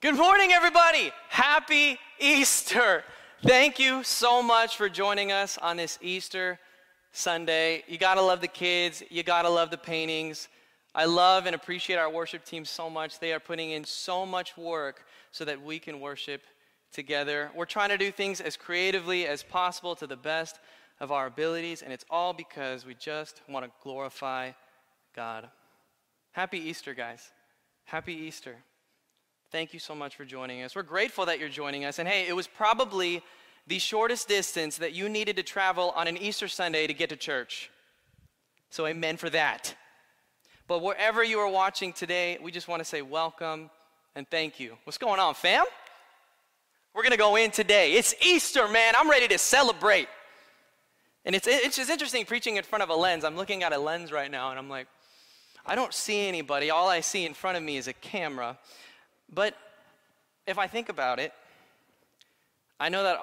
Good morning, everybody. Happy Easter. Thank you so much for joining us on this Easter Sunday. You gotta love the kids, you gotta love the paintings. I love and appreciate our worship team so much. They are putting in so much work so that we can worship together. We're trying to do things as creatively as possible to the best of our abilities, and it's all because we just want to glorify God. Happy Easter, guys. Happy Easter. Thank you so much for joining us. We're grateful that you're joining us. And hey, it was probably the shortest distance that you needed to travel on an Easter Sunday to get to church. So, amen for that. But wherever you are watching today, we just want to say welcome and thank you. What's going on, fam? We're going to go in today. It's Easter, man. I'm ready to celebrate. And it's, it's just interesting preaching in front of a lens. I'm looking at a lens right now, and I'm like, I don't see anybody. All I see in front of me is a camera. But if I think about it, I know that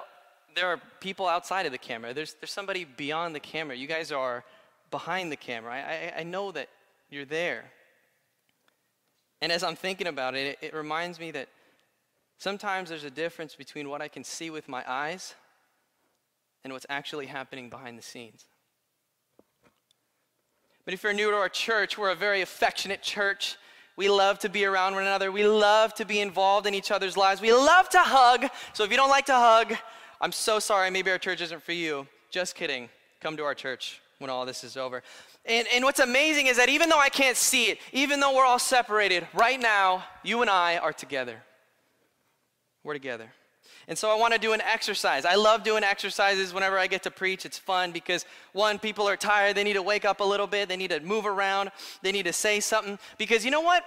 there are people outside of the camera. There's, there's somebody beyond the camera. You guys are behind the camera. I, I, I know that you're there. And as I'm thinking about it, it, it reminds me that sometimes there's a difference between what I can see with my eyes and what's actually happening behind the scenes. But if you're new to our church, we're a very affectionate church. We love to be around one another. We love to be involved in each other's lives. We love to hug. So if you don't like to hug, I'm so sorry. Maybe our church isn't for you. Just kidding. Come to our church when all this is over. And, and what's amazing is that even though I can't see it, even though we're all separated, right now, you and I are together. We're together. And so I want to do an exercise. I love doing exercises whenever I get to preach. It's fun because, one, people are tired. They need to wake up a little bit. They need to move around. They need to say something. Because you know what?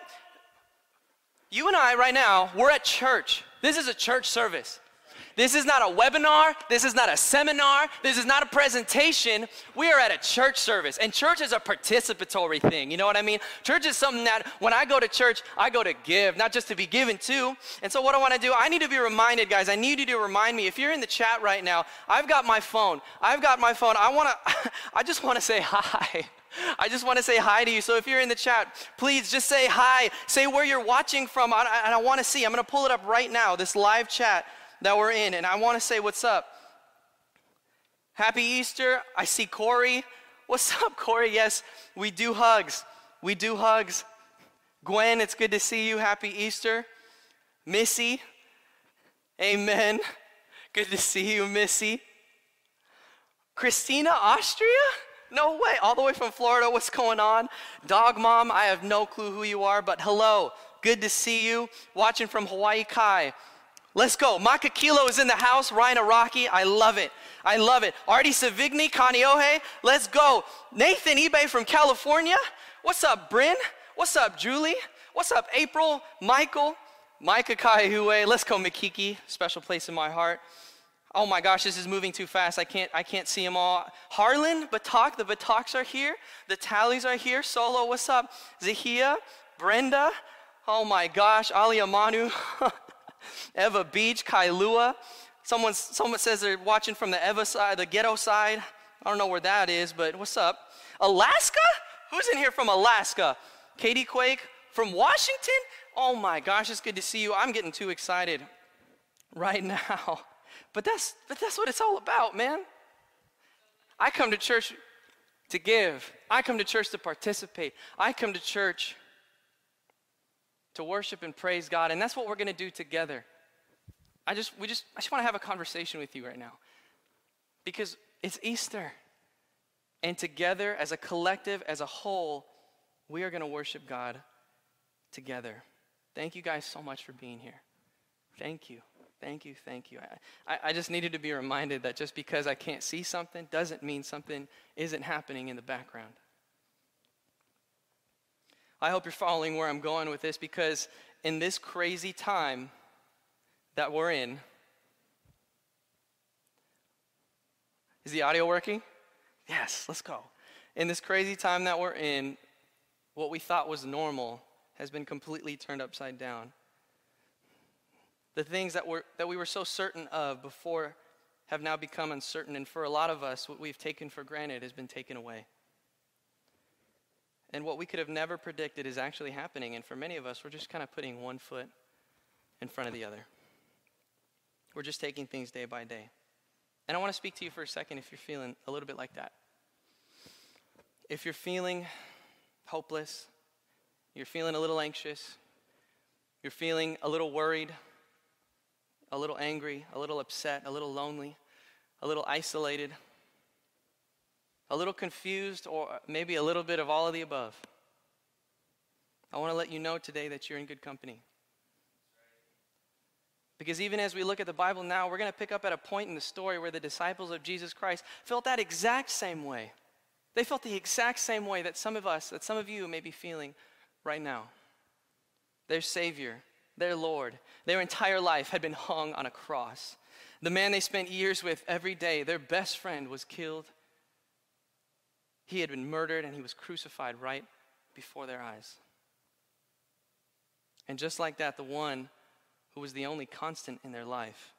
You and I, right now, we're at church. This is a church service. This is not a webinar. This is not a seminar. This is not a presentation. We are at a church service. And church is a participatory thing. You know what I mean? Church is something that when I go to church, I go to give, not just to be given to. And so, what I want to do, I need to be reminded, guys. I need you to remind me. If you're in the chat right now, I've got my phone. I've got my phone. I want to, I just want to say hi. I just want to say hi to you. So if you're in the chat, please just say hi. Say where you're watching from. And I, I want to see. I'm going to pull it up right now, this live chat that we're in. And I want to say, what's up? Happy Easter. I see Corey. What's up, Corey? Yes, we do hugs. We do hugs. Gwen, it's good to see you. Happy Easter. Missy, amen. Good to see you, Missy. Christina, Austria? No way. All the way from Florida. What's going on? Dog mom, I have no clue who you are, but hello. Good to see you. Watching from Hawaii Kai. Let's go. Maka Kilo is in the house. Ryan Araki, I love it. I love it. Artie Savigny, Kaneohe, let's go. Nathan eBay from California. What's up, Bryn? What's up, Julie? What's up, April? Michael? Micah Kaihue. Let's go, Makiki. Special place in my heart. Oh my gosh, this is moving too fast. I can't, I can't see them all. Harlan, Batak, the Bataks are here. The Tallies are here. Solo, what's up? Zahia, Brenda. Oh my gosh, Ali Amanu. Ewa Beach, Kailua. Someone, someone says they're watching from the Ewa side, the ghetto side. I don't know where that is, but what's up? Alaska? Who's in here from Alaska? Katie Quake from Washington? Oh my gosh, it's good to see you. I'm getting too excited right now. But that's, but that's what it's all about, man. I come to church to give. I come to church to participate. I come to church to worship and praise God. And that's what we're going to do together. I just, we just, I just want to have a conversation with you right now because it's Easter. And together, as a collective, as a whole, we are going to worship God together. Thank you guys so much for being here. Thank you. Thank you. Thank you. I, I just needed to be reminded that just because I can't see something doesn't mean something isn't happening in the background. I hope you're following where I'm going with this because in this crazy time that we're in, is the audio working? Yes, let's go. In this crazy time that we're in, what we thought was normal has been completely turned upside down. The things that, were, that we were so certain of before have now become uncertain, and for a lot of us, what we've taken for granted has been taken away. And what we could have never predicted is actually happening. And for many of us, we're just kind of putting one foot in front of the other. We're just taking things day by day. And I want to speak to you for a second if you're feeling a little bit like that. If you're feeling hopeless, you're feeling a little anxious, you're feeling a little worried, a little angry, a little upset, a little lonely, a little isolated, a little confused, or maybe a little bit of all of the above. I want to let you know today that you're in good company. Because even as we look at the Bible now, we're going to pick up at a point in the story where the disciples of Jesus Christ felt that exact same way. They felt the exact same way that some of us, that some of you may be feeling right now. Their Savior, their Lord, their entire life had been hung on a cross. The man they spent years with every day, their best friend, was killed. He had been murdered and he was crucified right before their eyes. And just like that, the one who was the only constant in their life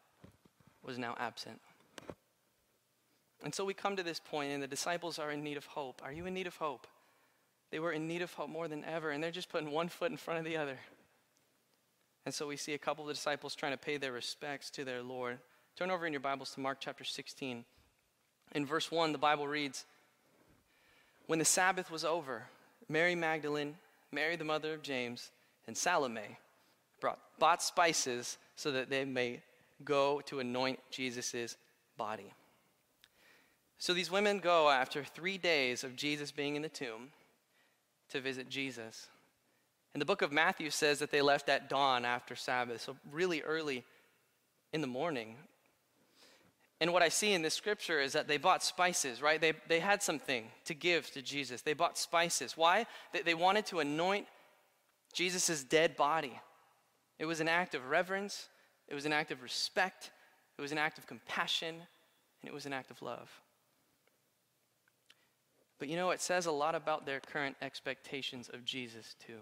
was now absent. And so we come to this point, and the disciples are in need of hope. Are you in need of hope? They were in need of hope more than ever, and they're just putting one foot in front of the other. And so we see a couple of the disciples trying to pay their respects to their Lord. Turn over in your Bibles to Mark chapter 16. In verse 1, the Bible reads When the Sabbath was over, Mary Magdalene, Mary the mother of James, and Salome brought, bought spices so that they may go to anoint Jesus' body. So these women go after three days of Jesus being in the tomb to visit Jesus. And the book of Matthew says that they left at dawn after Sabbath, so really early in the morning. And what I see in this scripture is that they bought spices, right? They, they had something to give to Jesus. They bought spices. Why? They, they wanted to anoint Jesus' dead body. It was an act of reverence, it was an act of respect, it was an act of compassion, and it was an act of love. But you know, it says a lot about their current expectations of Jesus, too.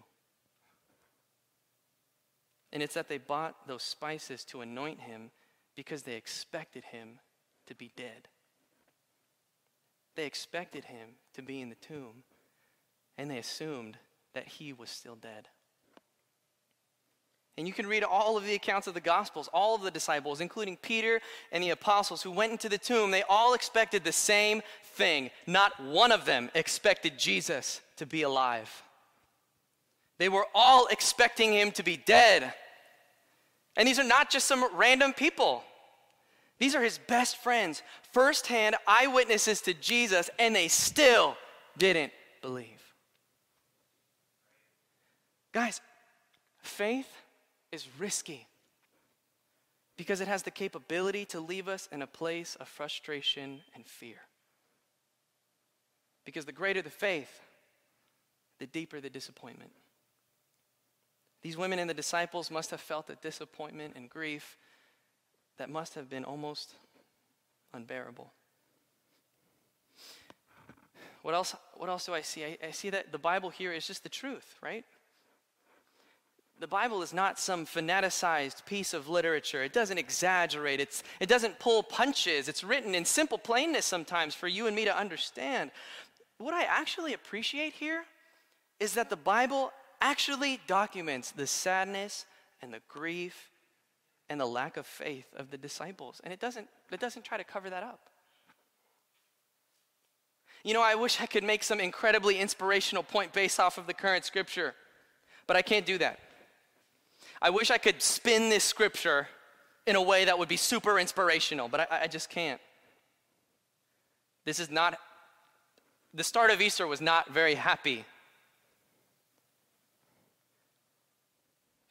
And it's that they bought those spices to anoint him because they expected him to be dead. They expected him to be in the tomb, and they assumed that he was still dead. And you can read all of the accounts of the Gospels, all of the disciples, including Peter and the apostles who went into the tomb, they all expected the same thing. Not one of them expected Jesus to be alive. They were all expecting him to be dead. And these are not just some random people. These are his best friends, firsthand eyewitnesses to Jesus, and they still didn't believe. Guys, faith is risky because it has the capability to leave us in a place of frustration and fear. Because the greater the faith, the deeper the disappointment. These women and the disciples must have felt a disappointment and grief that must have been almost unbearable. What else, what else do I see? I, I see that the Bible here is just the truth, right? the Bible is not some fanaticized piece of literature. It doesn't exaggerate, it's, it doesn't pull punches. It's written in simple plainness sometimes for you and me to understand. What I actually appreciate here is that the Bible actually documents the sadness and the grief and the lack of faith of the disciples. And it doesn't, it doesn't try to cover that up. You know, I wish I could make some incredibly inspirational point based off of the current scripture, but I can't do that. I wish I could spin this scripture in a way that would be super inspirational, but I, I just can't. This is not, the start of Easter was not very happy.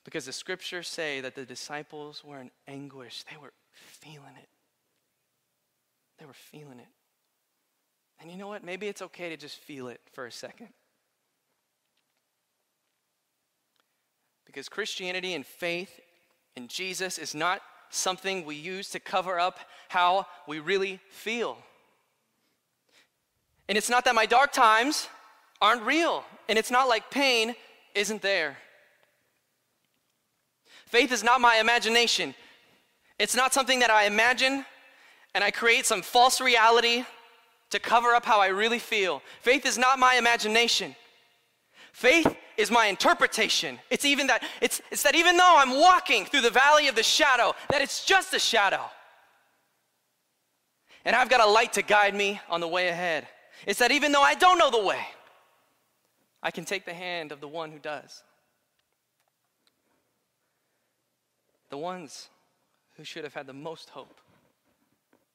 Because the scriptures say that the disciples were in anguish. They were feeling it. They were feeling it. And you know what? Maybe it's okay to just feel it for a second. Because Christianity and faith in Jesus is not something we use to cover up how we really feel. And it's not that my dark times aren't real, and it's not like pain isn't there. Faith is not my imagination. It's not something that I imagine and I create some false reality to cover up how I really feel. Faith is not my imagination. Faith is my interpretation. It's even that, it's, it's that even though I'm walking through the valley of the shadow, that it's just a shadow. And I've got a light to guide me on the way ahead. It's that even though I don't know the way, I can take the hand of the one who does. The ones who should have had the most hope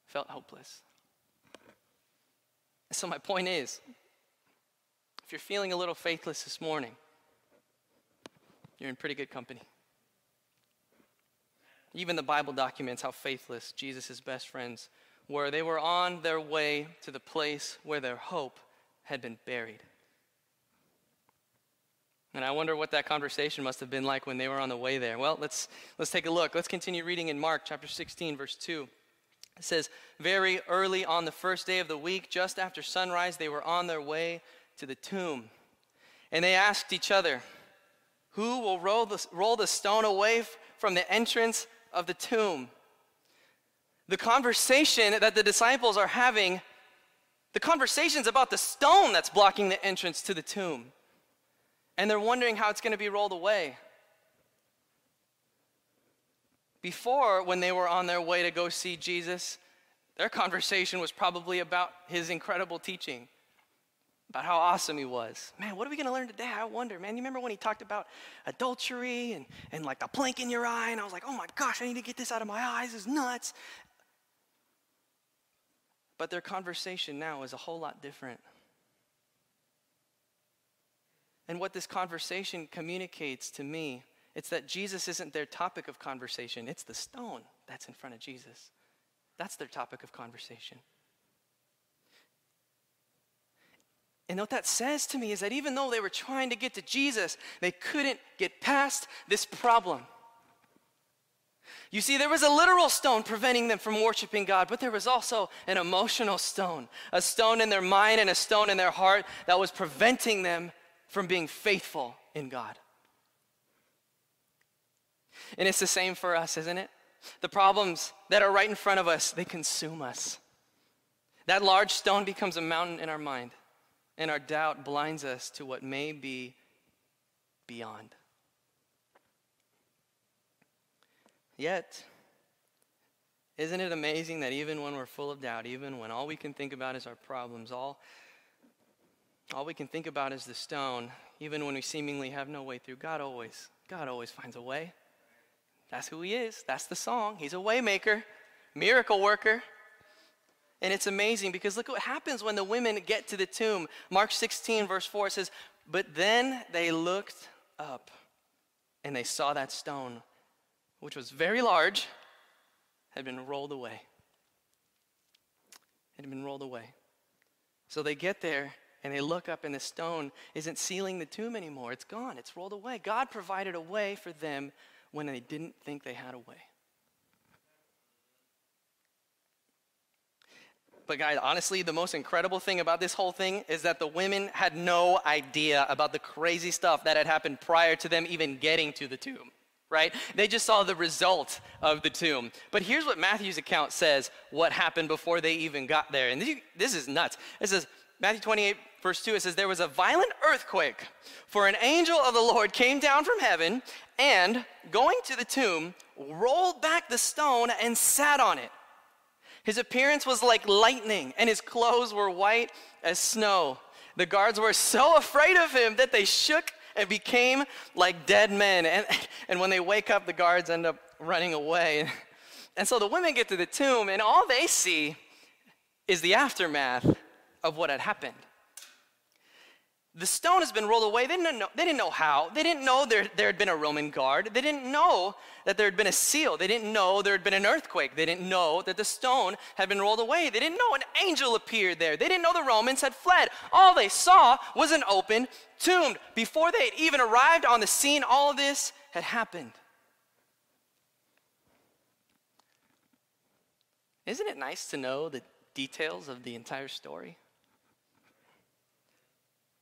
felt hopeless. So, my point is if you're feeling a little faithless this morning, you're in pretty good company. Even the Bible documents how faithless Jesus' best friends were. They were on their way to the place where their hope had been buried. And I wonder what that conversation must have been like when they were on the way there. Well, let's, let's take a look. Let's continue reading in Mark chapter 16, verse 2. It says, Very early on the first day of the week, just after sunrise, they were on their way to the tomb. And they asked each other, Who will roll the, roll the stone away from the entrance of the tomb? The conversation that the disciples are having, the conversation's about the stone that's blocking the entrance to the tomb and they're wondering how it's going to be rolled away. Before, when they were on their way to go see Jesus, their conversation was probably about his incredible teaching, about how awesome he was. Man, what are we going to learn today? I wonder, man. You remember when he talked about adultery and, and like the plank in your eye? And I was like, oh my gosh, I need to get this out of my eyes. This is nuts. But their conversation now is a whole lot different. And what this conversation communicates to me, it's that Jesus isn't their topic of conversation, it's the stone that's in front of Jesus. That's their topic of conversation. And what that says to me is that even though they were trying to get to Jesus, they couldn't get past this problem. You see, there was a literal stone preventing them from worshiping God, but there was also an emotional stone, a stone in their mind and a stone in their heart that was preventing them from being faithful in God. And it's the same for us, isn't it? The problems that are right in front of us, they consume us. That large stone becomes a mountain in our mind, and our doubt blinds us to what may be beyond. Yet, isn't it amazing that even when we're full of doubt, even when all we can think about is our problems, all all we can think about is the stone, even when we seemingly have no way through. God always, God always finds a way. That's who He is. That's the song. He's a waymaker, miracle worker. And it's amazing because look what happens when the women get to the tomb. Mark 16, verse 4 says, But then they looked up and they saw that stone, which was very large, had been rolled away. It had been rolled away. So they get there and they look up, and the stone isn't sealing the tomb anymore. It's gone, it's rolled away. God provided a way for them when they didn't think they had a way. But, guys, honestly, the most incredible thing about this whole thing is that the women had no idea about the crazy stuff that had happened prior to them even getting to the tomb, right? They just saw the result of the tomb. But here's what Matthew's account says what happened before they even got there. And this is nuts. It says, Matthew 28, verse 2, it says, There was a violent earthquake, for an angel of the Lord came down from heaven and, going to the tomb, rolled back the stone and sat on it. His appearance was like lightning, and his clothes were white as snow. The guards were so afraid of him that they shook and became like dead men. And, and when they wake up, the guards end up running away. And so the women get to the tomb, and all they see is the aftermath of what had happened the stone has been rolled away. They didn't know, they didn't know how. They didn't know there, there had been a Roman guard. They didn't know that there had been a seal. They didn't know there had been an earthquake. They didn't know that the stone had been rolled away. They didn't know an angel appeared there. They didn't know the Romans had fled. All they saw was an open tomb. Before they had even arrived on the scene, all this had happened. Isn't it nice to know the details of the entire story?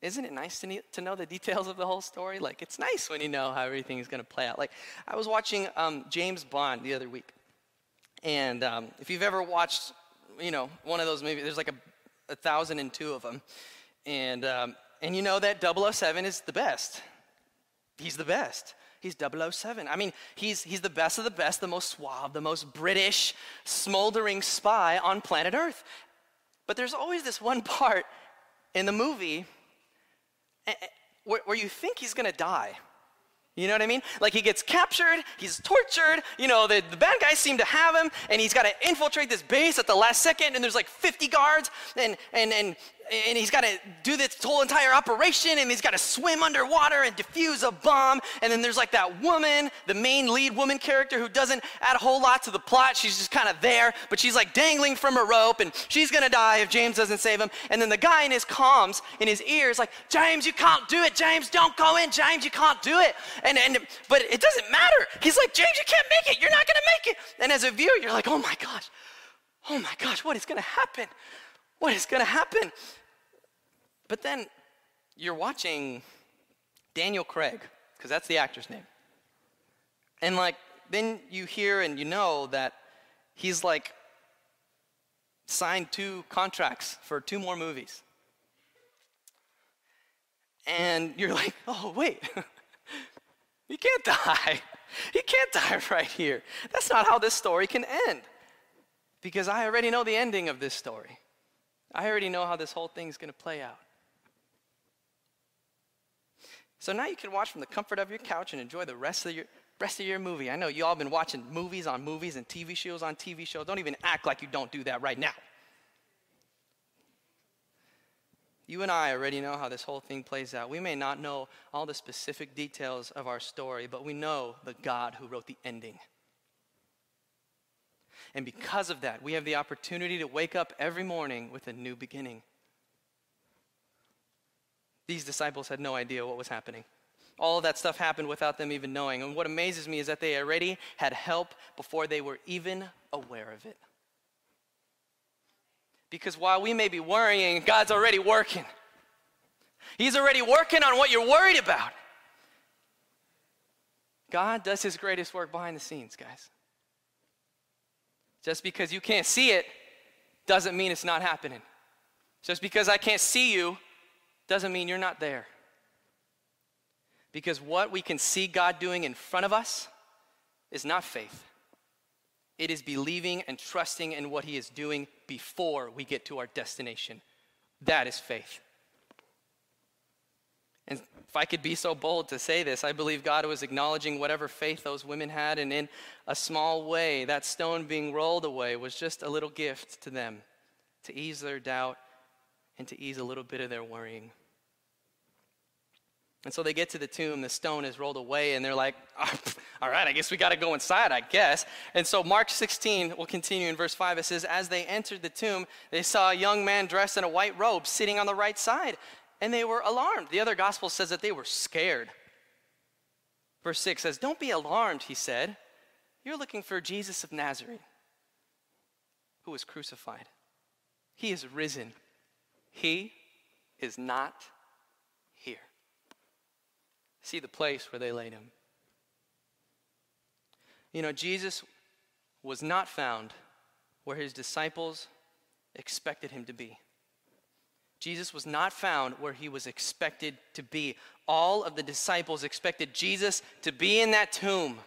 Isn't it nice to, to know the details of the whole story? Like, it's nice when you know how everything is going to play out. Like, I was watching um, James Bond the other week. And um, if you've ever watched, you know, one of those movies, there's like a, a thousand and two of them. And, um, and you know that 007 is the best. he's the best. He's 007. I mean, he's, he's the best of the best, the most suave, the most British, smoldering spy on planet Earth. But there's always this one part in the movie Eh, eh, where, where you think he's gonna die. You know what I mean? Like he gets captured, he's tortured, you know, the, the bad guys seem to have him, and he's got to infiltrate this base at the last second, and there's like 50 guards, and, and, and, and he's got to do this whole entire operation and he's got to swim underwater and defuse a bomb. And then there's like that woman the main lead woman character who doesn't add a whole lot to the plot. She's just kind of there but she's like dangling from a rope and she's gonna die if james doesn't save him. And then the guy in his comms in his ears like james you can't do it. James don't go in. James you can't do it. And, and but it doesn't matter. He's like james you can't make it. You're not gonna make it. And as a viewer you're like oh my gosh. Oh my gosh. What is gonna happen what is going to happen? But then you're watching Daniel Craig, because that's the actor's name. And like, then you hear and you know that he's like signed two contracts for two more movies. And you're like, oh, wait, he can't die. He can't die right here. That's not how this story can end. Because I already know the ending of this story. I already know how this whole thing's going to play out. So now you can watch from the comfort of your couch and enjoy the rest of your rest of your movie. I know you all been watching movies on movies and TV shows on TV shows. Don't even act like you don't do that right now. You and I already know how this whole thing plays out. We may not know all the specific details of our story, but we know the God who wrote the ending. And because of that, we have the opportunity to wake up every morning with a new beginning. These disciples had no idea what was happening. All of that stuff happened without them even knowing. And what amazes me is that they already had help before they were even aware of it. Because while we may be worrying, God's already working. He's already working on what you're worried about. God does his greatest work behind the scenes, guys. Just because you can't see it doesn't mean it's not happening. Just because I can't see you doesn't mean you're not there. Because what we can see God doing in front of us is not faith. It is believing and trusting in what He is doing before we get to our destination. That is faith. And if I could be so bold to say this, I believe God was acknowledging whatever faith those women had, and in a small way, that stone being rolled away was just a little gift to them to ease their doubt and to ease a little bit of their worrying. And so they get to the tomb, the stone is rolled away, and they're like, all right, I guess we got to go inside, I guess. And so Mark 16 will continue in verse 5. It says, As they entered the tomb, they saw a young man dressed in a white robe sitting on the right side and they were alarmed. The other gospel says that they were scared. Verse 6 says, Don't be alarmed, he said. You're looking for Jesus of Nazareth, who was crucified. He is risen. He is not here. See the place where they laid him. You know, Jesus was not found where his disciples expected him to be. Jesus was not found where he was expected to be. All of the disciples expected Jesus to be in that tomb.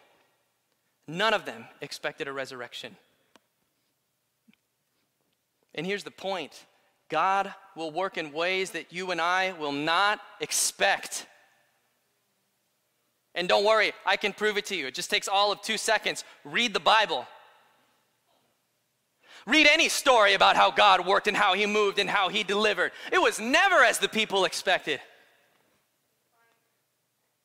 None of them expected a resurrection. And here's the point God will work in ways that you and I will not expect. And don't worry, I can prove it to you. It just takes all of two seconds. Read the Bible. Read any story about how God worked and how he moved and how he delivered. It was never as the people expected.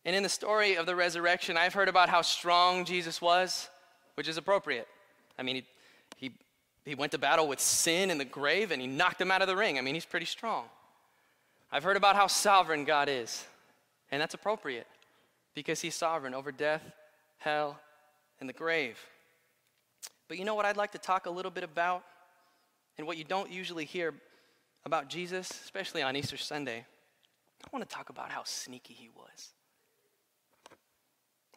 And in the story of the resurrection, I've heard about how strong Jesus was, which is appropriate. I mean, he, he, he went to battle with sin in the grave and he knocked him out of the ring. I mean, he's pretty strong. I've heard about how sovereign God is, and that's appropriate because he's sovereign over death, hell, and the grave. But you know what I'd like to talk a little bit about? And what you don't usually hear about Jesus, especially on Easter Sunday, I want to talk about how sneaky he was.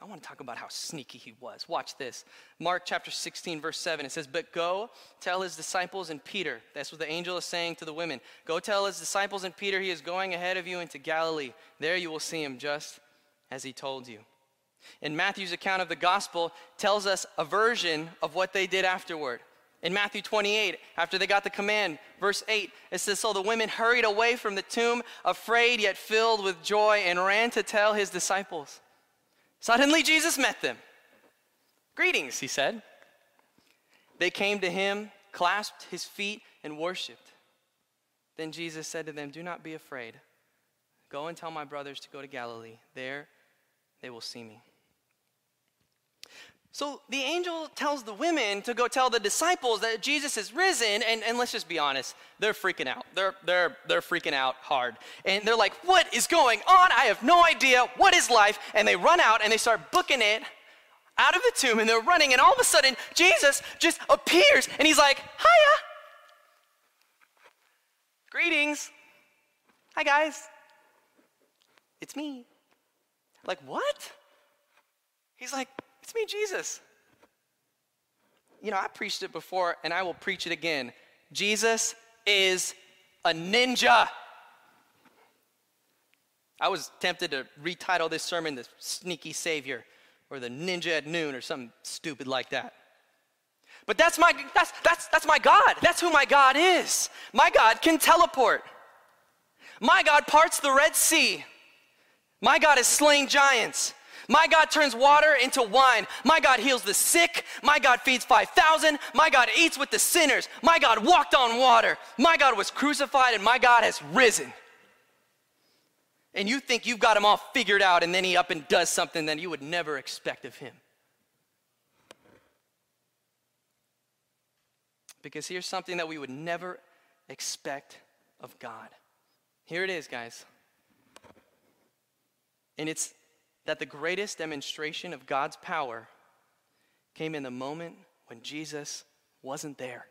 I want to talk about how sneaky he was. Watch this. Mark chapter 16, verse 7. It says, But go tell his disciples and Peter. That's what the angel is saying to the women. Go tell his disciples and Peter he is going ahead of you into Galilee. There you will see him just as he told you. In Matthew's account of the gospel tells us a version of what they did afterward. In Matthew 28, after they got the command, verse 8, it says, So the women hurried away from the tomb, afraid yet filled with joy, and ran to tell his disciples. Suddenly Jesus met them. Greetings, he said. They came to him, clasped his feet, and worshiped. Then Jesus said to them, Do not be afraid. Go and tell my brothers to go to Galilee. There they will see me. So the angel tells the women to go tell the disciples that Jesus is risen, and, and let's just be honest, they're freaking out. They're, they're, they're freaking out hard. And they're like, What is going on? I have no idea. What is life? And they run out and they start booking it out of the tomb, and they're running, and all of a sudden, Jesus just appears, and he's like, Hiya! Greetings. Hi, guys. It's me. Like, what? He's like, it's me, Jesus. You know, I preached it before and I will preach it again. Jesus is a ninja. I was tempted to retitle this sermon The Sneaky Savior or The Ninja at Noon or something stupid like that. But that's my, that's, that's, that's my God. That's who my God is. My God can teleport. My God parts the Red Sea. My God has slain giants. My God turns water into wine. My God heals the sick. My God feeds 5,000. My God eats with the sinners. My God walked on water. My God was crucified, and my God has risen. And you think you've got him all figured out, and then he up and does something that you would never expect of him. Because here's something that we would never expect of God. Here it is, guys. And it's that the greatest demonstration of God's power came in the moment when Jesus wasn't there.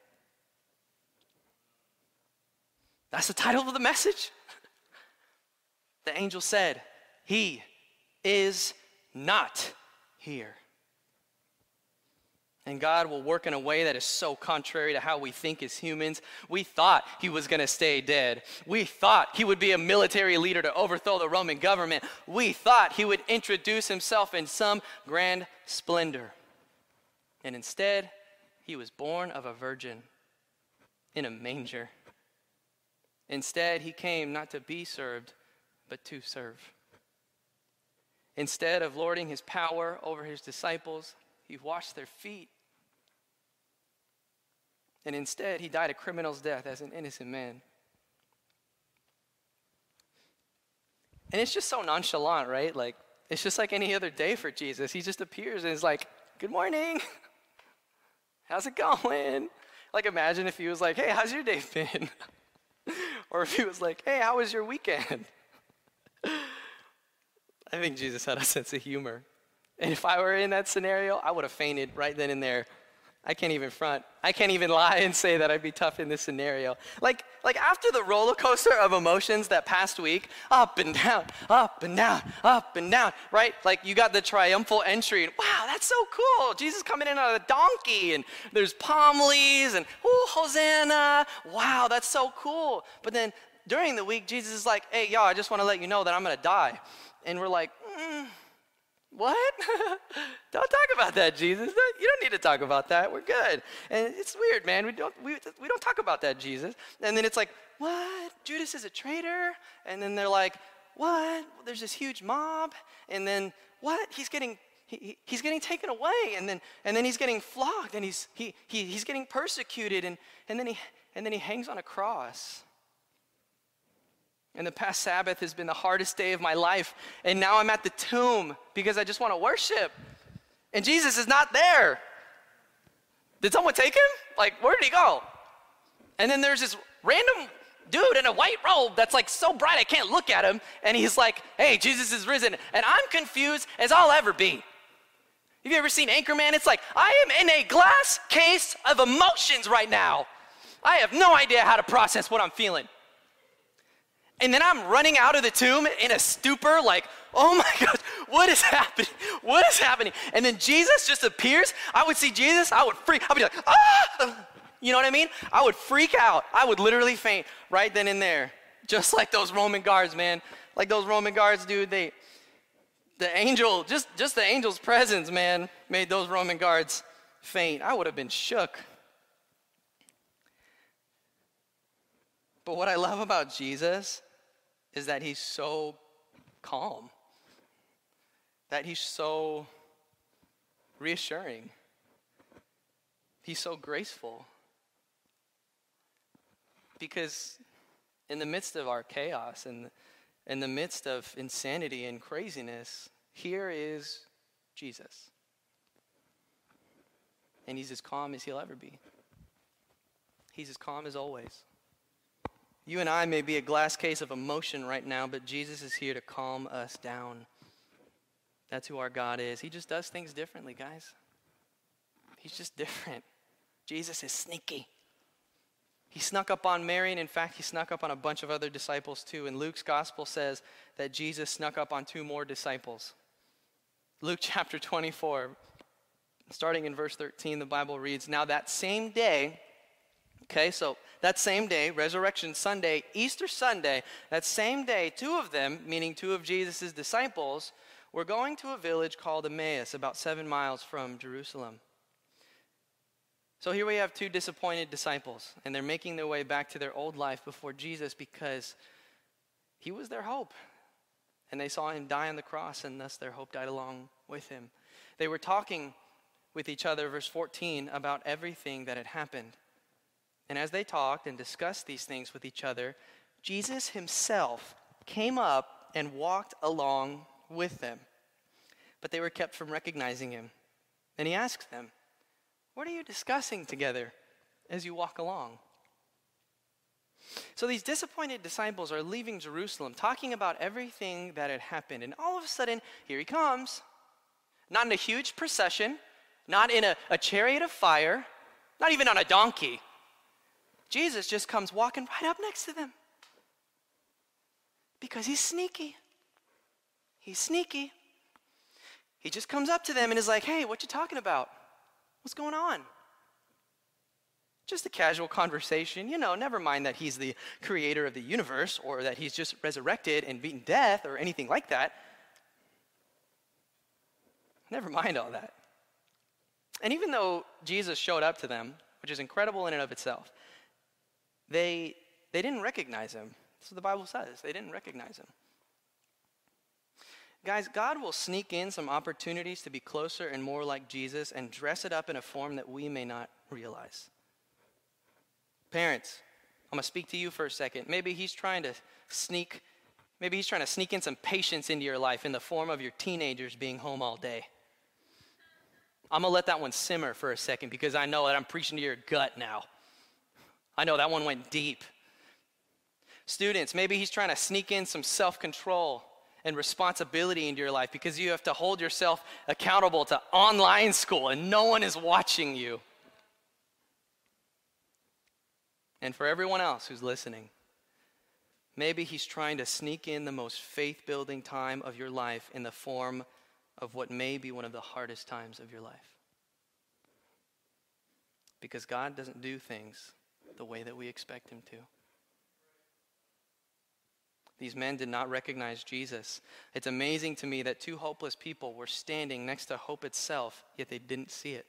That's the title of the message. the angel said, He is not here. And God will work in a way that is so contrary to how we think as humans. We thought he was going to stay dead. We thought he would be a military leader to overthrow the Roman government. We thought he would introduce himself in some grand splendor. And instead, he was born of a virgin in a manger. Instead, he came not to be served, but to serve. Instead of lording his power over his disciples, he washed their feet. And instead, he died a criminal's death as an innocent man. And it's just so nonchalant, right? Like, it's just like any other day for Jesus. He just appears and is like, Good morning. How's it going? Like, imagine if he was like, Hey, how's your day been? or if he was like, Hey, how was your weekend? I think Jesus had a sense of humor. And if I were in that scenario, I would have fainted right then and there. I can't even front. I can't even lie and say that I'd be tough in this scenario. Like, like after the roller coaster of emotions that past week, up and down, up and down, up and down, right? Like you got the triumphal entry, and wow, that's so cool. Jesus coming in on a donkey, and there's palm leaves, and oh, Hosanna. Wow, that's so cool. But then during the week, Jesus is like, hey, y'all, I just want to let you know that I'm going to die. And we're like, mm, what? don't talk about that, Jesus. You don't need to talk about that. We're good. And it's weird, man. We don't, we, we don't talk about that, Jesus. And then it's like, what? Judas is a traitor? And then they're like, what? There's this huge mob. And then what? He's getting he, he's getting taken away and then and then he's getting flogged and he's he, he he's getting persecuted and, and then he and then he hangs on a cross and the past Sabbath has been the hardest day of my life. And now I'm at the tomb because I just want to worship. And Jesus is not there. Did someone take him? Like, where did he go? And then there's this random dude in a white robe that's like so bright I can't look at him. And he's like, hey, Jesus is risen. And I'm confused as I'll ever be. Have you ever seen Anchorman? It's like, I am in a glass case of emotions right now. I have no idea how to process what I'm feeling. And then I'm running out of the tomb in a stupor, like, oh my God, what is happening? What is happening? And then Jesus just appears. I would see Jesus, I would freak, I'd be like, ah! You know what I mean? I would freak out. I would literally faint right then and there. Just like those Roman guards, man. Like those Roman guards, dude, they The angel, just, just the angel's presence, man, made those Roman guards faint. I would have been shook. But what I love about Jesus is that he's so calm, that he's so reassuring, he's so graceful. Because in the midst of our chaos and in the midst of insanity and craziness, here is Jesus. And he's as calm as he'll ever be. He's as calm as always. You and I may be a glass case of emotion right now, but Jesus is here to calm us down. That's who our God is. He just does things differently, guys. He's just different. Jesus is sneaky. He snuck up on Mary, and in fact, he snuck up on a bunch of other disciples too. And Luke's gospel says that Jesus snuck up on two more disciples. Luke chapter 24, starting in verse 13, the Bible reads Now that same day, okay, so that same day, Resurrection Sunday, Easter Sunday, that same day, two of them, meaning two of Jesus' disciples, were going to a village called Emmaus, about seven miles from Jerusalem. So here we have two disappointed disciples, and they're making their way back to their old life before Jesus because he was their hope. And they saw him die on the cross, and thus their hope died along with him. They were talking with each other, verse 14, about everything that had happened. And as they talked and discussed these things with each other, Jesus himself came up and walked along with them. But they were kept from recognizing him. And he asked them, what are you discussing together as you walk along? So these disappointed disciples are leaving Jerusalem, talking about everything that had happened. And all of a sudden, here he comes. Not in a huge procession, not in a, a chariot of fire, not even on a donkey. Jesus just comes walking right up next to them. Because he's sneaky. He's sneaky. He just comes up to them and is like, hey, what you talking about? What's going on? Just a casual conversation, you know, never mind that he's the creator of the universe or that he's just resurrected and beaten death or anything like that. Never mind all that. And even though Jesus showed up to them, which is incredible in and of itself, they, they didn't recognize him. That's what the Bible says. They didn't recognize him. Guys, God will sneak in some opportunities to be closer and more like Jesus and dress it up in a form that we may not realize. Parents, I'm going to speak to you for a second. Maybe he's trying to sneak maybe he's trying to sneak in some patience into your life in the form of your teenagers being home all day. I'm going to let that one simmer for a second because I know that I'm preaching to your gut now. I know that one went deep. Students, maybe he's trying to sneak in some self-control and responsibility into your life because you have to hold yourself accountable to online school and no one is watching you. And for everyone else who's listening, maybe he's trying to sneak in the most faith building time of your life in the form of what may be one of the hardest times of your life. Because God doesn't do things the way that we expect him to. These men did not recognize Jesus. It's amazing to me that two hopeless people were standing next to hope itself, yet they didn't see it.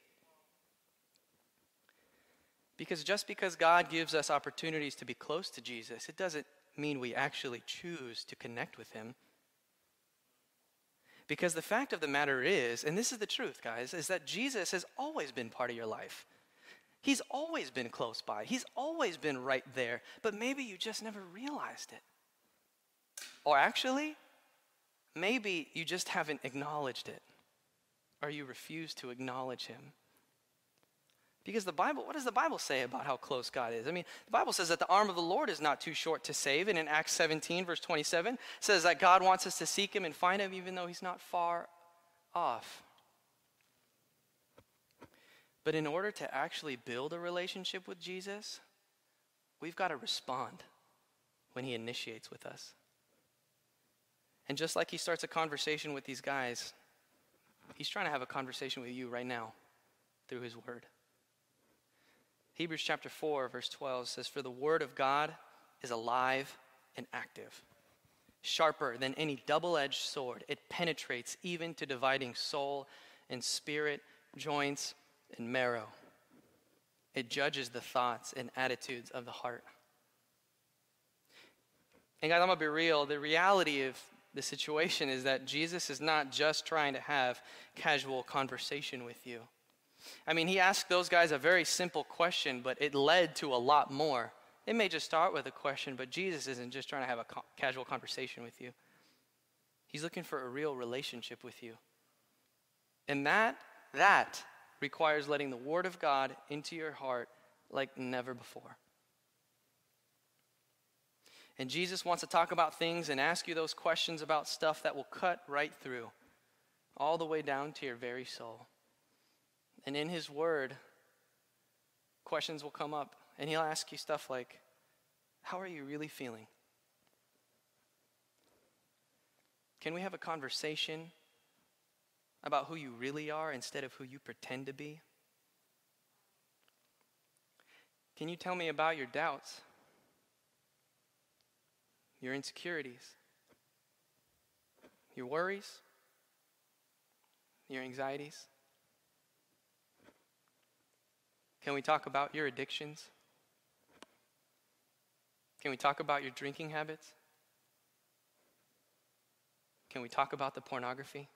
Because just because God gives us opportunities to be close to Jesus, it doesn't mean we actually choose to connect with Him. Because the fact of the matter is, and this is the truth, guys, is that Jesus has always been part of your life. He's always been close by, He's always been right there, but maybe you just never realized it. Or actually, maybe you just haven't acknowledged it, or you refuse to acknowledge Him. Because the Bible, what does the Bible say about how close God is? I mean, the Bible says that the arm of the Lord is not too short to save. And in Acts 17, verse 27, says that God wants us to seek Him and find Him even though He's not far off. But in order to actually build a relationship with Jesus, we've got to respond when He initiates with us. And just like he starts a conversation with these guys, he's trying to have a conversation with you right now through his word. Hebrews chapter 4, verse 12 says, For the word of God is alive and active, sharper than any double edged sword. It penetrates even to dividing soul and spirit, joints and marrow. It judges the thoughts and attitudes of the heart. And guys, I'm gonna be real. The reality of the situation is that Jesus is not just trying to have casual conversation with you. I mean, he asked those guys a very simple question, but it led to a lot more. It may just start with a question, but Jesus isn't just trying to have a co- casual conversation with you. He's looking for a real relationship with you. And that that requires letting the word of God into your heart like never before. And Jesus wants to talk about things and ask you those questions about stuff that will cut right through, all the way down to your very soul. And in His Word, questions will come up and he'll ask you stuff like, How are you really feeling? Can we have a conversation about who you really are instead of who you pretend to be? Can you tell me about your doubts, your insecurities, your worries, your anxieties? Can we talk about your addictions? Can we talk about your drinking habits? Can we talk about the pornography?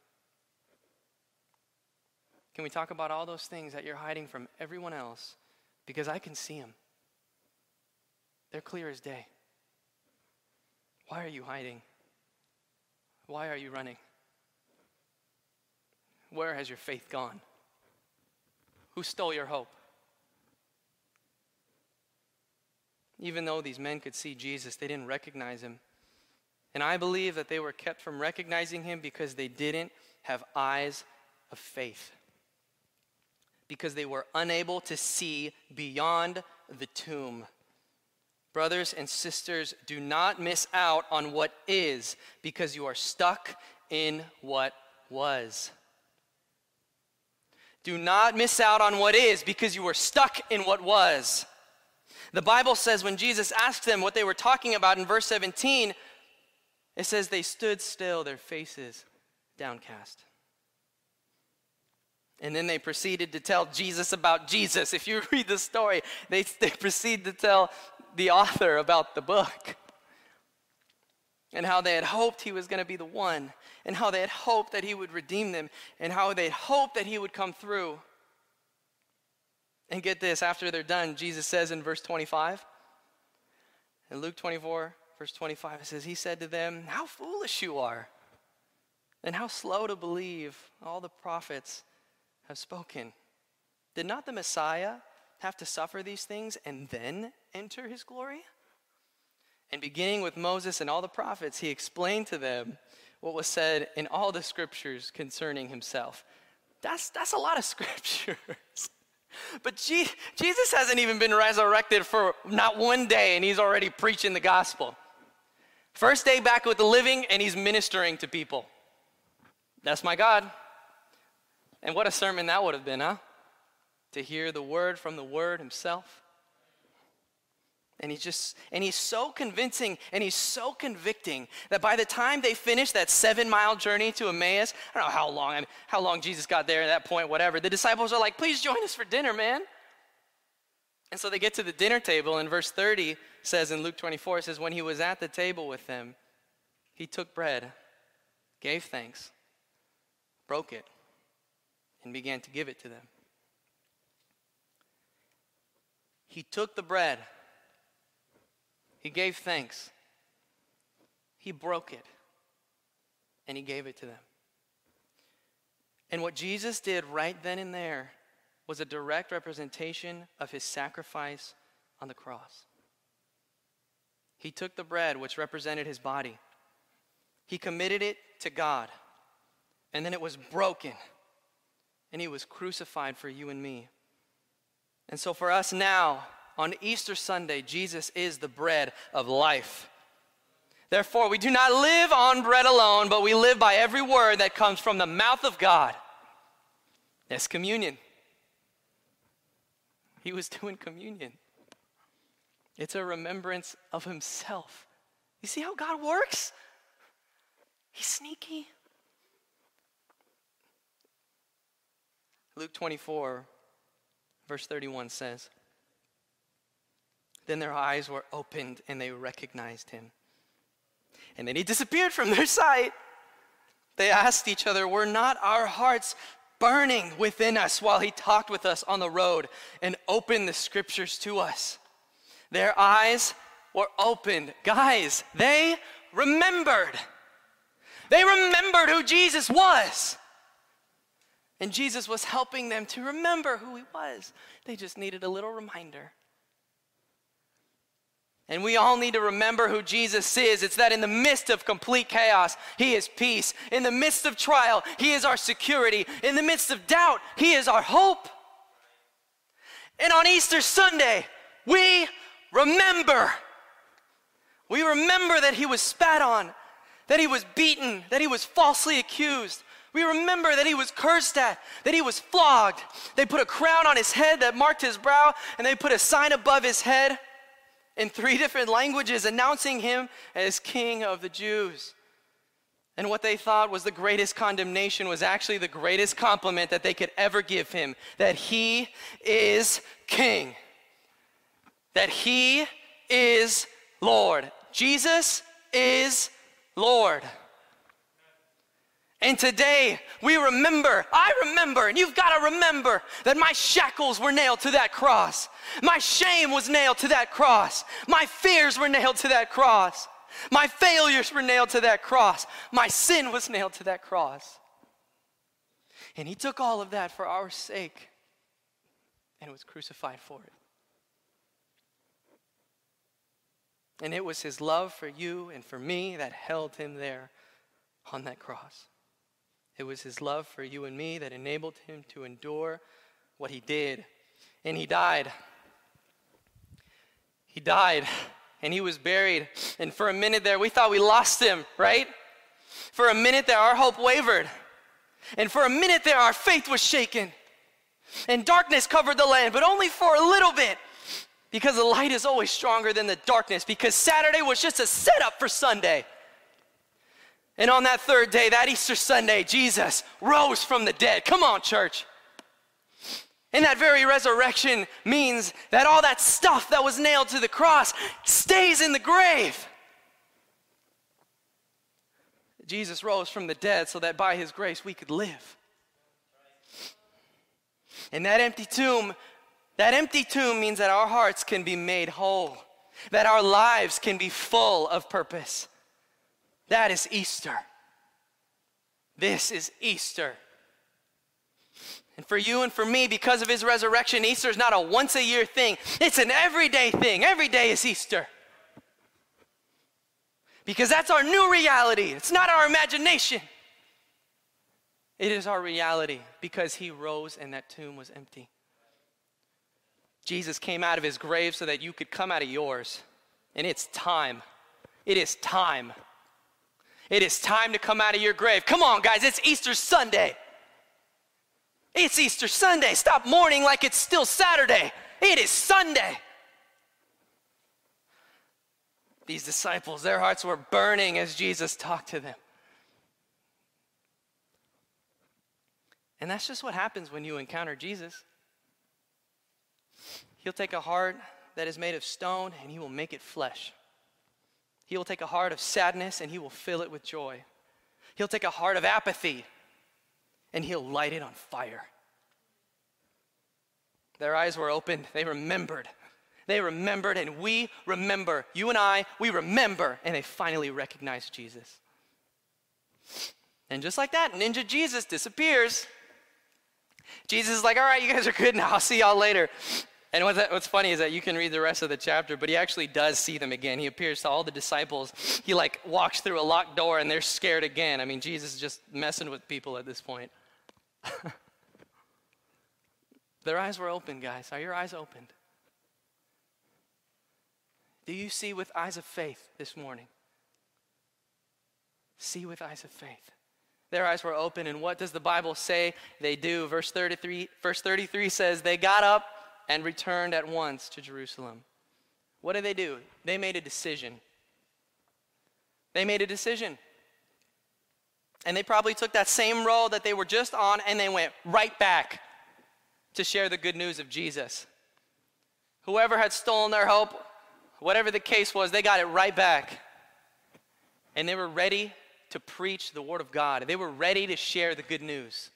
Can we talk about all those things that you're hiding from everyone else? Because I can see them. They're clear as day. Why are you hiding? Why are you running? Where has your faith gone? Who stole your hope? Even though these men could see Jesus, they didn't recognize him. And I believe that they were kept from recognizing him because they didn't have eyes of faith. Because they were unable to see beyond the tomb. Brothers and sisters, do not miss out on what is because you are stuck in what was. Do not miss out on what is because you were stuck in what was. The Bible says when Jesus asked them what they were talking about in verse 17, it says they stood still, their faces downcast. And then they proceeded to tell Jesus about Jesus. If you read the story, they, they proceed to tell the author about the book and how they had hoped he was going to be the one, and how they had hoped that he would redeem them, and how they had hoped that he would come through. And get this, after they're done, Jesus says in verse 25, in Luke 24, verse 25, it says, He said to them, How foolish you are, and how slow to believe all the prophets have spoken. Did not the Messiah have to suffer these things and then enter his glory? And beginning with Moses and all the prophets, he explained to them what was said in all the scriptures concerning himself. That's, that's a lot of scriptures. But Jesus hasn't even been resurrected for not one day, and he's already preaching the gospel. First day back with the living, and he's ministering to people. That's my God. And what a sermon that would have been, huh? To hear the word from the word himself. And he's just, and he's so convincing and he's so convicting that by the time they finish that seven mile journey to Emmaus, I don't know how long, I mean, how long Jesus got there at that point, whatever, the disciples are like, please join us for dinner, man. And so they get to the dinner table, and verse 30 says in Luke 24, it says, When he was at the table with them, he took bread, gave thanks, broke it, and began to give it to them. He took the bread he gave thanks. He broke it. And he gave it to them. And what Jesus did right then and there was a direct representation of his sacrifice on the cross. He took the bread, which represented his body, he committed it to God, and then it was broken, and he was crucified for you and me. And so for us now, on Easter Sunday, Jesus is the bread of life. Therefore, we do not live on bread alone, but we live by every word that comes from the mouth of God. That's communion. He was doing communion. It's a remembrance of himself. You see how God works? He's sneaky. Luke 24, verse 31 says, Then their eyes were opened and they recognized him. And then he disappeared from their sight. They asked each other, Were not our hearts burning within us while he talked with us on the road and opened the scriptures to us? Their eyes were opened. Guys, they remembered. They remembered who Jesus was. And Jesus was helping them to remember who he was. They just needed a little reminder. And we all need to remember who Jesus is. It's that in the midst of complete chaos, He is peace. In the midst of trial, He is our security. In the midst of doubt, He is our hope. And on Easter Sunday, we remember. We remember that He was spat on, that He was beaten, that He was falsely accused, we remember that he was cursed at, that he was flogged. They put a crown on his head that marked his brow, and they put a sign above his head in three different languages announcing him as King of the Jews. And what they thought was the greatest condemnation was actually the greatest compliment that they could ever give him that he is King, that he is Lord. Jesus is Lord. And today we remember, I remember, and you've got to remember that my shackles were nailed to that cross. My shame was nailed to that cross. My fears were nailed to that cross. My failures were nailed to that cross. My sin was nailed to that cross. And He took all of that for our sake and was crucified for it. And it was His love for you and for me that held Him there on that cross. It was his love for you and me that enabled him to endure what he did. And he died. He died and he was buried. And for a minute there, we thought we lost him, right? For a minute there, our hope wavered. And for a minute there, our faith was shaken. And darkness covered the land, but only for a little bit. Because the light is always stronger than the darkness. Because Saturday was just a setup for Sunday. And on that third day, that Easter Sunday, Jesus rose from the dead. Come on, church. And that very resurrection means that all that stuff that was nailed to the cross stays in the grave. Jesus rose from the dead so that by his grace we could live. And that empty tomb, that empty tomb means that our hearts can be made whole, that our lives can be full of purpose. That is Easter. This is Easter. And for you and for me, because of his resurrection, Easter is not a once a year thing, it's an everyday thing. Every day is Easter. Because that's our new reality, it's not our imagination. It is our reality because he rose and that tomb was empty. Jesus came out of his grave so that you could come out of yours. And it's time. It is time. It is time to come out of your grave. Come on, guys, it's Easter Sunday. It's Easter Sunday. Stop mourning like it's still Saturday. It is Sunday. These disciples, their hearts were burning as Jesus talked to them. And that's just what happens when you encounter Jesus. He'll take a heart that is made of stone and he will make it flesh. He will take a heart of sadness and he will fill it with joy. He'll take a heart of apathy and he'll light it on fire. Their eyes were opened, they remembered. They remembered, and we remember. You and I, we remember, and they finally recognized Jesus. And just like that, Ninja Jesus disappears. Jesus is like, all right, you guys are good now. I'll see y'all later. And what's, what's funny is that you can read the rest of the chapter, but he actually does see them again. He appears to all the disciples. He like walks through a locked door and they're scared again. I mean, Jesus is just messing with people at this point. Their eyes were open, guys. Are your eyes opened? Do you see with eyes of faith this morning? See with eyes of faith. Their eyes were open, and what does the Bible say they do? Verse 33, verse 33 says, They got up and returned at once to Jerusalem. What did they do? They made a decision. They made a decision. And they probably took that same road that they were just on and they went right back to share the good news of Jesus. Whoever had stolen their hope, whatever the case was, they got it right back. And they were ready to preach the Word of God, they were ready to share the good news.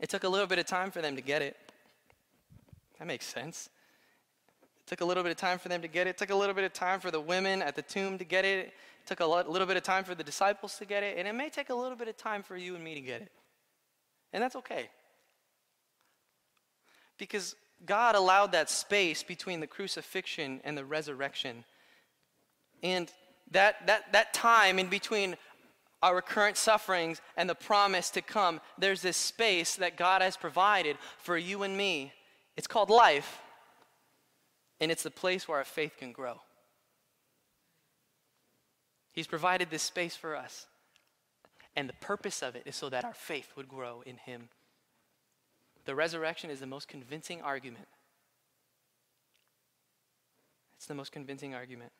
It took a little bit of time for them to get it. That makes sense. It took a little bit of time for them to get it. It took a little bit of time for the women at the tomb to get it. It took a little bit of time for the disciples to get it. And it may take a little bit of time for you and me to get it. And that's okay. Because God allowed that space between the crucifixion and the resurrection. And that, that, that time in between our current sufferings and the promise to come, there's this space that God has provided for you and me. It's called life, and it's the place where our faith can grow. He's provided this space for us. And the purpose of it is so that our faith would grow in Him. The resurrection is the most convincing argument. It's the most convincing argument.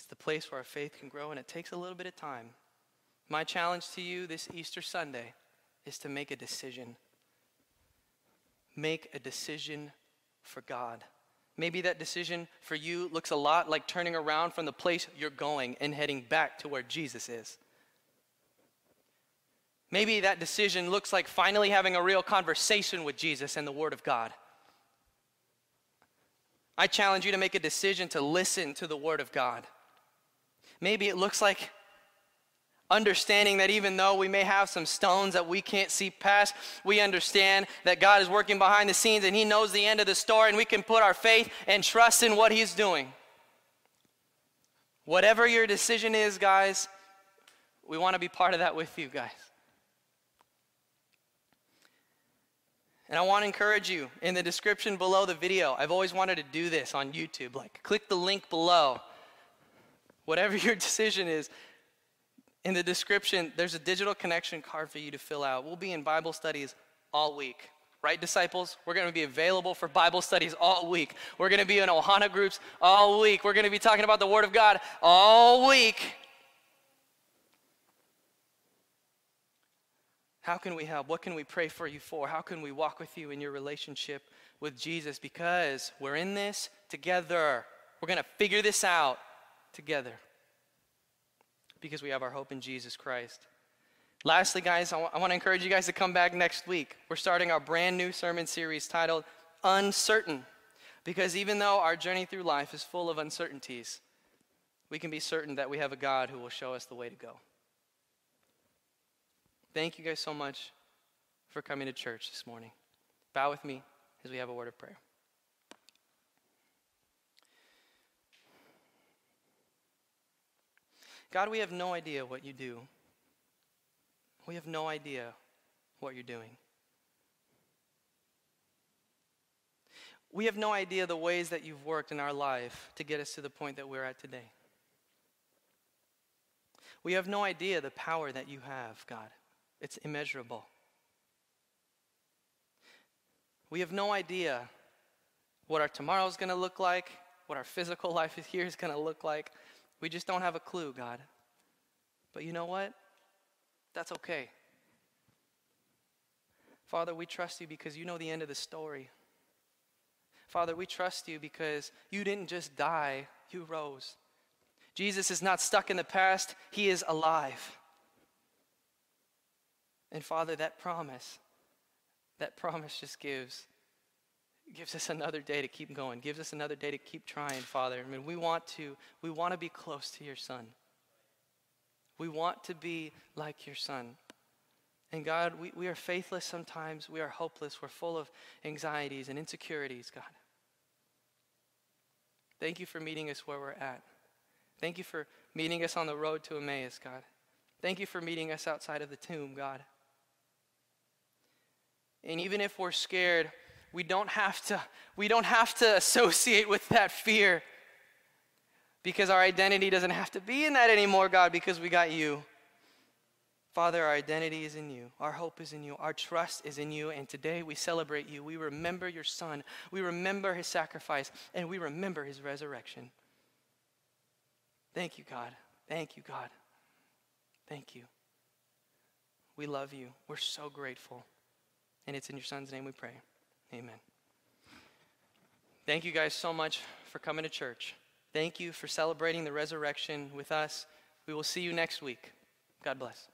It's the place where our faith can grow, and it takes a little bit of time. My challenge to you this Easter Sunday is to make a decision. Make a decision for God. Maybe that decision for you looks a lot like turning around from the place you're going and heading back to where Jesus is. Maybe that decision looks like finally having a real conversation with Jesus and the Word of God. I challenge you to make a decision to listen to the Word of God. Maybe it looks like understanding that even though we may have some stones that we can't see past, we understand that God is working behind the scenes and He knows the end of the story, and we can put our faith and trust in what He's doing. Whatever your decision is, guys, we want to be part of that with you, guys. And I want to encourage you in the description below the video. I've always wanted to do this on YouTube. Like, click the link below Whatever your decision is, in the description, there's a digital connection card for you to fill out. We'll be in Bible studies all week. Right, disciples? We're going to be available for Bible studies all week. We're going to be in Ohana groups all week. We're going to be talking about the Word of God all week. How can we help? What can we pray for you for? How can we walk with you in your relationship with Jesus? Because we're in this together. We're going to figure this out together because we have our hope in Jesus Christ. Lastly, guys, I, w- I want to encourage you guys to come back next week. We're starting our brand new sermon series titled Uncertain. Because even though our journey through life is full of uncertainties, we can be certain that we have a God who will show us the way to go. Thank you guys so much for coming to church this morning. Bow with me as we have a word of prayer. God, we have no idea what you do. We have no idea what you're doing. We have no idea the ways that you've worked in our life to get us to the point that we're at today. We have no idea the power that you have, God. It's immeasurable. We have no idea what our tomorrow is going to look like, what our physical life here is going to look like. We just don't have a clue, God. But you know what? That's okay. Father, we trust you because you know the end of the story. Father, we trust you because you didn't just die, you rose. Jesus is not stuck in the past, he is alive. And Father, that promise, that promise just gives gives us another day to keep going, gives us another day to keep trying, Father. I mean, we want to, we want to be close to your Son. We want to be like your Son. And God, we, we are faithless sometimes. We are hopeless. We're full of anxieties and insecurities, God. Thank you for meeting us where we're at. Thank you for meeting us on the road to Emmaus, God. Thank you for meeting us outside of the tomb, God. And even if we're scared, we don't have to we don't have to associate with that fear because our identity doesn't have to be in that anymore god because we got you father our identity is in you our hope is in you our trust is in you and today we celebrate you we remember your son we remember his sacrifice and we remember his resurrection Thank you, God. Thank you, God. Thank you. We love you. We're so grateful. And it's in your son's name we pray. Amen. Thank you guys so much for coming to church. Thank you for celebrating the resurrection with us. We will see you next week. God bless.